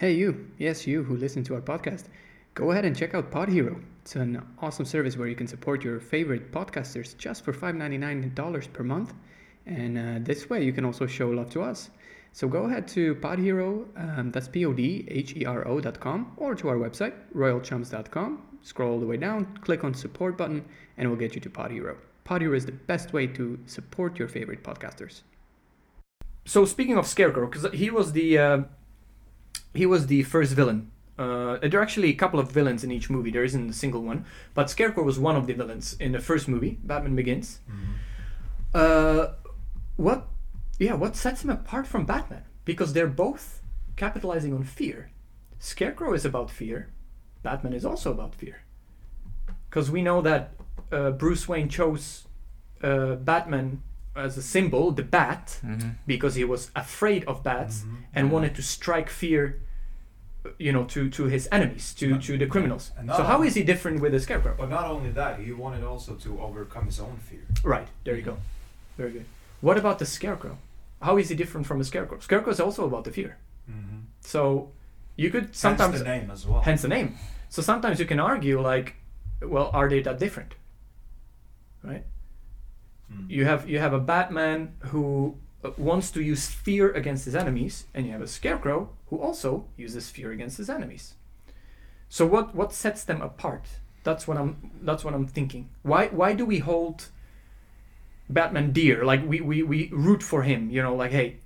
Hey, you, yes, you who listen to our podcast, go ahead and check out Pod Hero. It's an awesome service where you can support your favorite podcasters just for $5.99 per month. And uh, this way, you can also show love to us. So go ahead to Podhero, um, that's P O D H E R O.com, or to our website, royalchums.com. Scroll all the way down, click on support button, and we'll get you to Pod Hero. Pod Hero is the best way to support your favorite podcasters. So speaking of Scarecrow, because he was the uh, he was the first villain. Uh, there are actually a couple of villains in each movie. There isn't a single one, but Scarecrow was one of the villains in the first movie, Batman Begins. Uh, what, yeah, what sets him apart from Batman? Because they're both capitalizing on fear. Scarecrow is about fear. Batman is also about fear. Because we know that uh, Bruce Wayne chose uh, Batman as a symbol, the bat, mm-hmm. because he was afraid of bats mm-hmm. and mm-hmm. wanted to strike fear, uh, you know, to, to his enemies, to, to the criminals. So not how only- is he different with the Scarecrow? But not only that, he wanted also to overcome his own fear. Right, there you go. Very good. What about the Scarecrow? How is he different from a Scarecrow? Scarecrow is also about the fear. Mm-hmm. So you could sometimes Hence the name as well. hence the name. So sometimes you can argue like, well, are they that different? Right? Mm. You have you have a Batman who uh, wants to use fear against his enemies, and you have a Scarecrow who also uses fear against his enemies. So what what sets them apart? That's what I'm that's what I'm thinking. Why why do we hold Batman dear? Like we, we, we root for him, you know, like hey,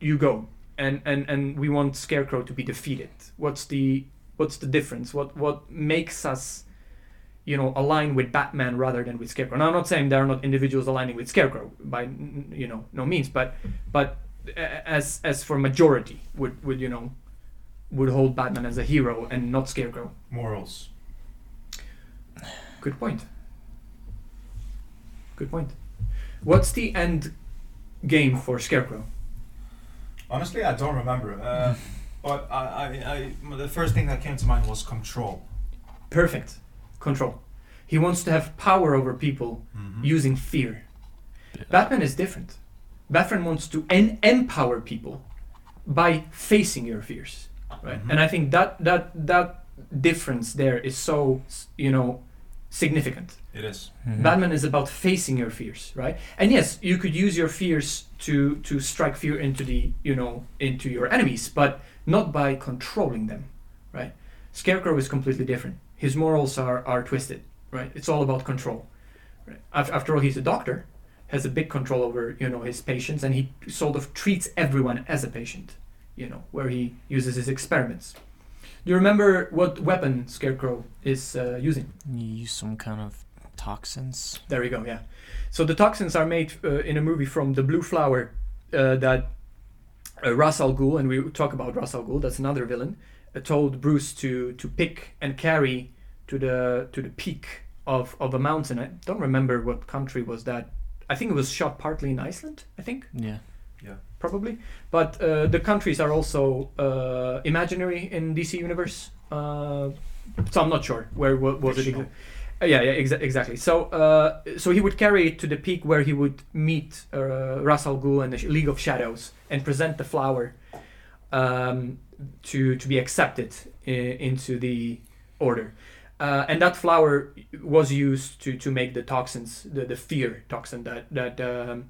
you go. And, and and we want Scarecrow to be defeated. What's the what's the difference? What what makes us you know align with Batman rather than with Scarecrow? Now I'm not saying there are not individuals aligning with Scarecrow by you know no means, but but as as for majority would would you know would hold Batman as a hero and not Scarecrow. Morals. Good point. Good point. What's the end game for Scarecrow? Honestly, I don't remember. Uh, but I, I, I, the first thing that came to mind was control. Perfect. Control. He wants to have power over people Mm-hmm. using fear. Batman is different. Batman wants to en- empower people by facing your fears, right? Mhm. And I think that that that difference there is so you know significant. It is. Batman is about facing your fears, right? And yes, you could use your fears to to strike fear into the you know into your enemies, but not by controlling them, right? Scarecrow is completely different. His morals are are twisted, right? It's all about control. Right? Af- After all, he's a doctor, has a big control over you know his patients, and he sort of treats everyone as a patient, you know, where he uses his experiments. Do you remember what weapon Scarecrow is uh, using? You use some kind of toxins. There we go. Yeah. So the toxins are made uh, in a movie from the blue flower uh, that uh, Ra's al Ghul, and we talk about Ra's al Ghul. That's another villain. Uh, told Bruce to to pick and carry to the to the peak of of a mountain. I don't remember what country was that. I think it was shot partly in Iceland. I think Yeah. Yeah. probably. But uh, the countries are also uh, imaginary in DC universe. Uh, so I'm not sure where wa- was it. Fictional. Uh, yeah, yeah, exa- exactly. So, uh, so he would carry it to the peak where he would meet uh, Ra's al Ghul and the League of Shadows and present the flower um, to to be accepted i- into the order. Uh, and that flower was used to, to make the toxins, the, the fear toxin that that um,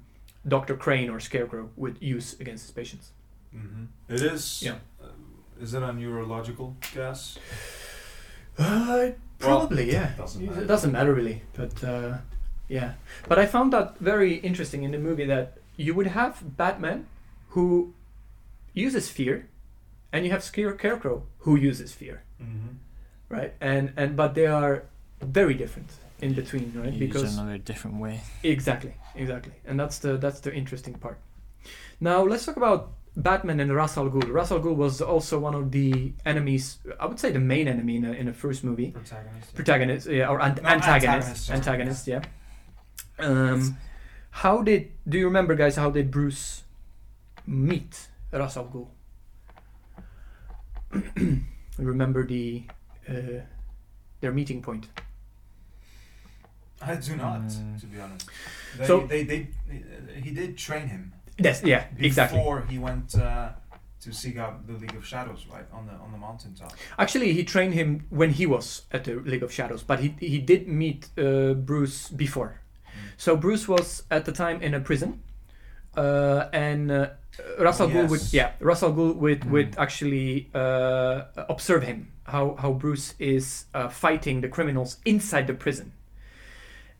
Dr. Crane or Scarecrow would use against his patients. Mm-hmm. It is. Yeah. Uh, is it a neurological gas? Uh, probably, yeah. doesn't it doesn't matter really, but uh, yeah. But I found that very interesting in the movie that you would have Batman who uses fear, and you have Scarecrow who uses fear, Mm-hmm. right? And and but they are very different in between, right? You because use another different way. Exactly, exactly, and that's the that's the interesting part. Now let's talk about Batman and Ra's al Ghul. Ra's al Ghul was also one of the enemies. I would say the main enemy in, a, in the first movie. Protagonist. Protagonist, yeah, or ant- No, antagonist, antagonist, antagonist, yeah. Um, how did do you remember, guys? How did Bruce meet Ra's al Ghul? remember the uh, their meeting point. I do not, Mm. to be honest. They, So- they, they, he did train him Yes, yeah, exactly. before he went uh, to seek out the League of Shadows, right on the on the mountaintop. Actually, he trained him when he was at the League of Shadows, but he he did meet uh, Bruce before. So Bruce was at the time in a prison, uh, and uh, Ra's al Ghul would yeah Ra's al Ghul would Mm. would actually uh, observe him how how Bruce is uh, fighting the criminals inside the prison,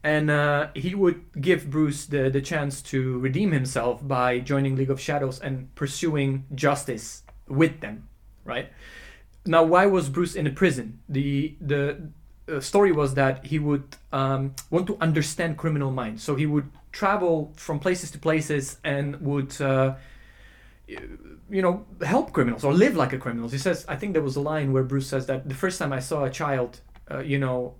and uh, he would give Bruce the the chance to redeem himself by joining League of Shadows and pursuing justice with them, right? Now, why was Bruce in a prison? The the uh, story was that he would um, want to understand criminal minds, so he would travel from places to places and would. Uh, you know, help criminals or live like a criminal. He says, I think there was a line where Bruce says that the first time I saw a child, uh, you know,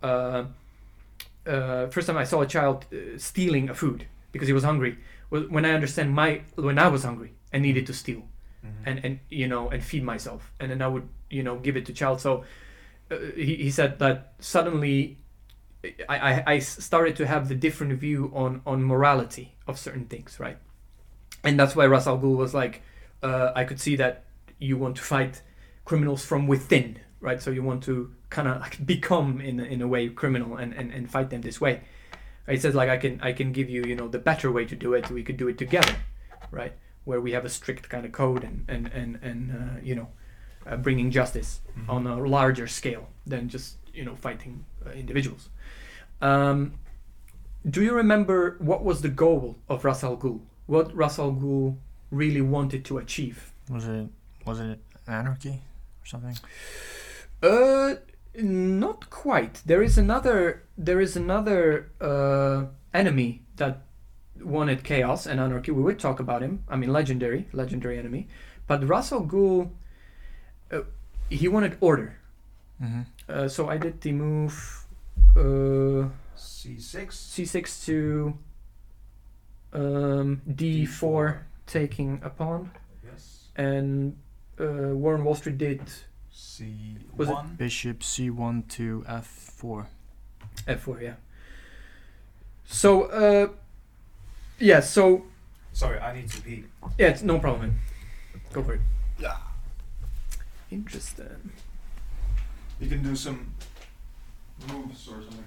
uh, first time I saw a child uh, stealing a food because he was hungry when I understand my when I was hungry and needed to steal and and you know and feed myself and then I would you know give it to child. So uh, he he said that suddenly. I, I, I started to have the different view on, on morality of certain things, right? And that's why Ra's al Ghul was like, uh, I could see that you want to fight criminals from within, right? So you want to kind of like become in a, in a way criminal and, and, and fight them this way. He says like I can I can give you you know the better way to do it. We could do it together, right? Where we have a strict kind of code and and and and uh, you know uh, bringing justice Mhm. on a larger scale than just you know fighting uh, individuals. Um, do you remember what was the goal of Ra's al Ghul? What Ra's al Ghul really wanted to achieve? Was it was it anarchy or something? Uh, not quite. There is another. There is another uh, enemy that wanted chaos and anarchy. We would talk about him. I mean, legendary, legendary enemy. But Ra's al Ghul, uh, he wanted order. Mm-hmm. Uh, so I did the move. Uh, C6. C6 to um, D4, taking a pawn, Yes. and uh, Warren Wall Street did C1. Was it- Bishop c1 to f4. F4, yeah. So, uh, yeah, so, Sorry, I need to pee. yeah, it's no problem. man. Go for it. Yeah. Interesting. You can do some moves or something.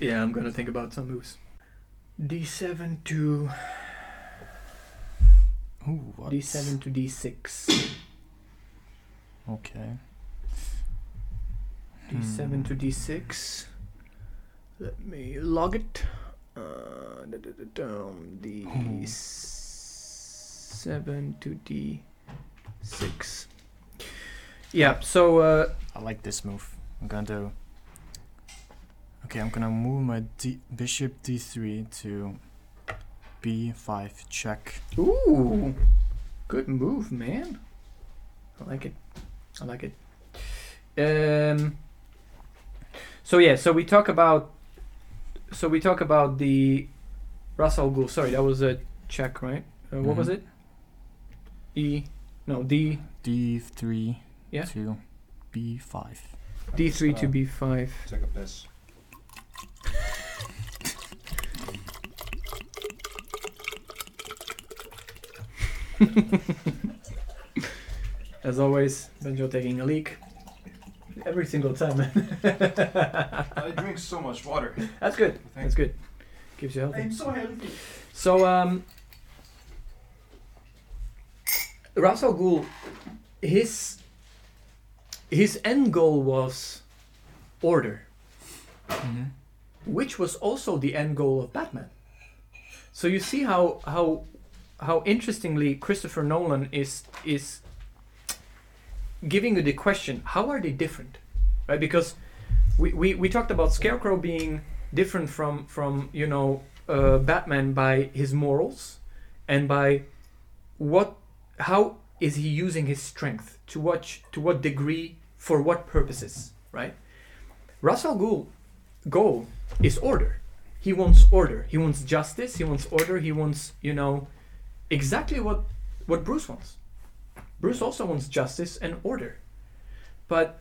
Yeah, I'm gonna think about some moves. D7 to Ooh, what? D7 to D6. Okay. D7 Hmm. to D6. Let me log it. Uh, da, da, da, D7 to D6. Yeah, so uh, I like this move. I'm gonna. Okay, I'm gonna move my D- bishop d3 to b5 check. ooh, good move, man. I like it. I like it. Um. So yeah, so we talk about. So we talk about the Ra's al Ghul. Sorry, that was a check, right? Uh, what was Mhm. it? E. No, D. d3 Yeah. to b5. D3 to Uh, B5. Take a piss. As always, Benjo taking a leak. Every single time. I drink so much water. That's good. That's good. Keeps you healthy. I'm so healthy. So, um, Ra's al Ghul, his his end goal was order, Mm-hmm. which was also the end goal of Batman. So you see how how how interestingly Christopher Nolan is is giving you the question: How are they different? Right? Because we, we, we talked about Scarecrow being different from from you know uh, Batman by his morals and by what how is he using his strength to what to what degree for what purposes right? Ra's al Ghul goal is order. He wants order. He wants justice. He wants order. He wants you know exactly what what Bruce wants Bruce also wants justice and order but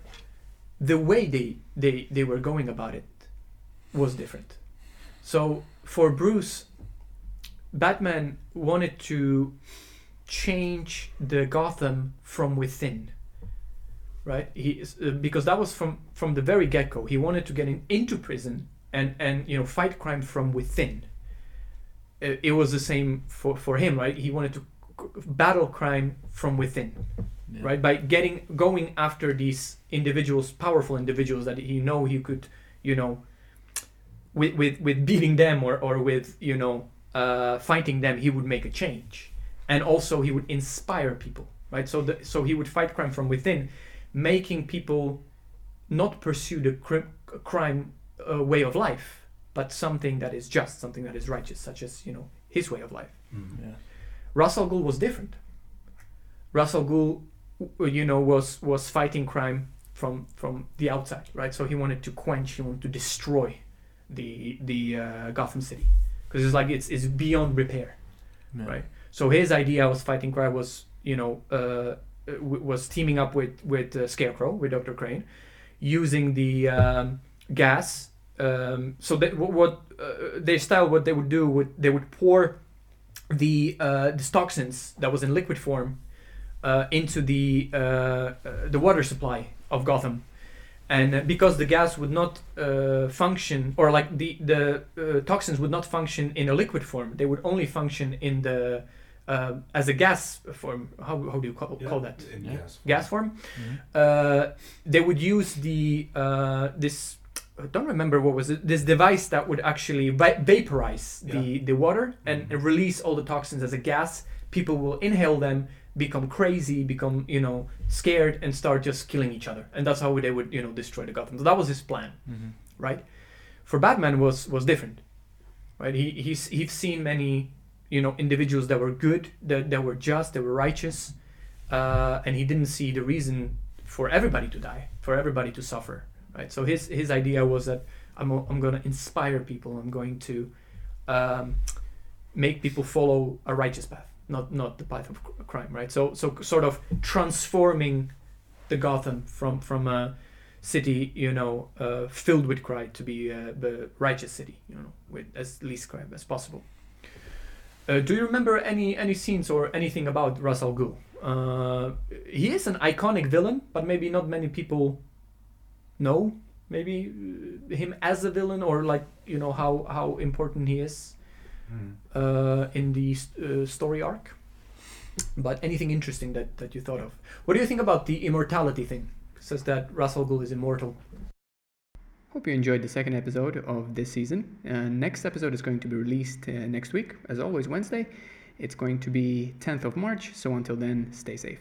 the way they they they were going about it was different so for Bruce, Batman wanted to change the Gotham from within. Right? He because that was from from the very get go. He wanted to get in, into prison and and you know fight crime from within. Uh, it was the same for for him, right? He wanted to battle crime from within Yeah. right by getting going after these individuals powerful individuals that he know he could you know with with, with beating them or, or with you know uh, fighting them he would make a change and also he would inspire people right so the, so he would fight crime from within making people not pursue the cri- crime uh, way of life but something that is just something that is righteous such as you know his way of life Mm. Yeah. Ra's al Ghul was different. Ra's al Ghul, you know, was was fighting crime from from the outside, right? So he wanted to quench, he wanted to destroy the the uh, Gotham City because it's like it's it's beyond repair, Yeah. right? So his idea was fighting crime was you know uh, w- was teaming up with with uh, Scarecrow with Doctor Crane, using the um, gas. Um, so that what, what uh, their style, what they would do would they would pour the uh, the toxins that was in liquid form uh, into the uh, uh, the water supply of Gotham, and because the gas would not uh, function, or like the the uh, toxins would not function in a liquid form, they would only function in the uh, as a gas form. How, how do you call, Yeah, call that? in Yeah. gas. Gas form. Mhm. Uh, they would use the uh, this I don't remember what was it this device that would actually va- vaporize the, the water and Mhm. release all the toxins as a gas. People will inhale them become crazy become you know scared and start just killing each other. And that's how they would you know destroy the gotham so that was his plan Mhm. right? For batman was was different right? He he's he's seen many you know individuals that were good that, that were just that were righteous uh, and he didn't see the reason for everybody to die for everybody to suffer right? So his his idea was that i'm, I'm going to inspire people. I'm going to um, make people follow a righteous path not not the path of crime right? So so sort of transforming the gotham from from a city you know uh, filled with crime to be uh, the righteous city you know with as least crime as possible. Uh, do you remember any any scenes or anything about Ra's al Ghul? Uh, he is an iconic villain, but maybe not many people know maybe uh, him as a villain or like you know how how important he is Mm. uh, in the uh, story arc. But anything interesting that that you thought of? What do you think about the immortality thing? It says that Ra's al Ghul is immortal. Hope you enjoyed the second episode of this season. Uh, next episode is going to be released uh, next week, as always, Wednesday. It's going to be 10th of March, so until then, stay safe.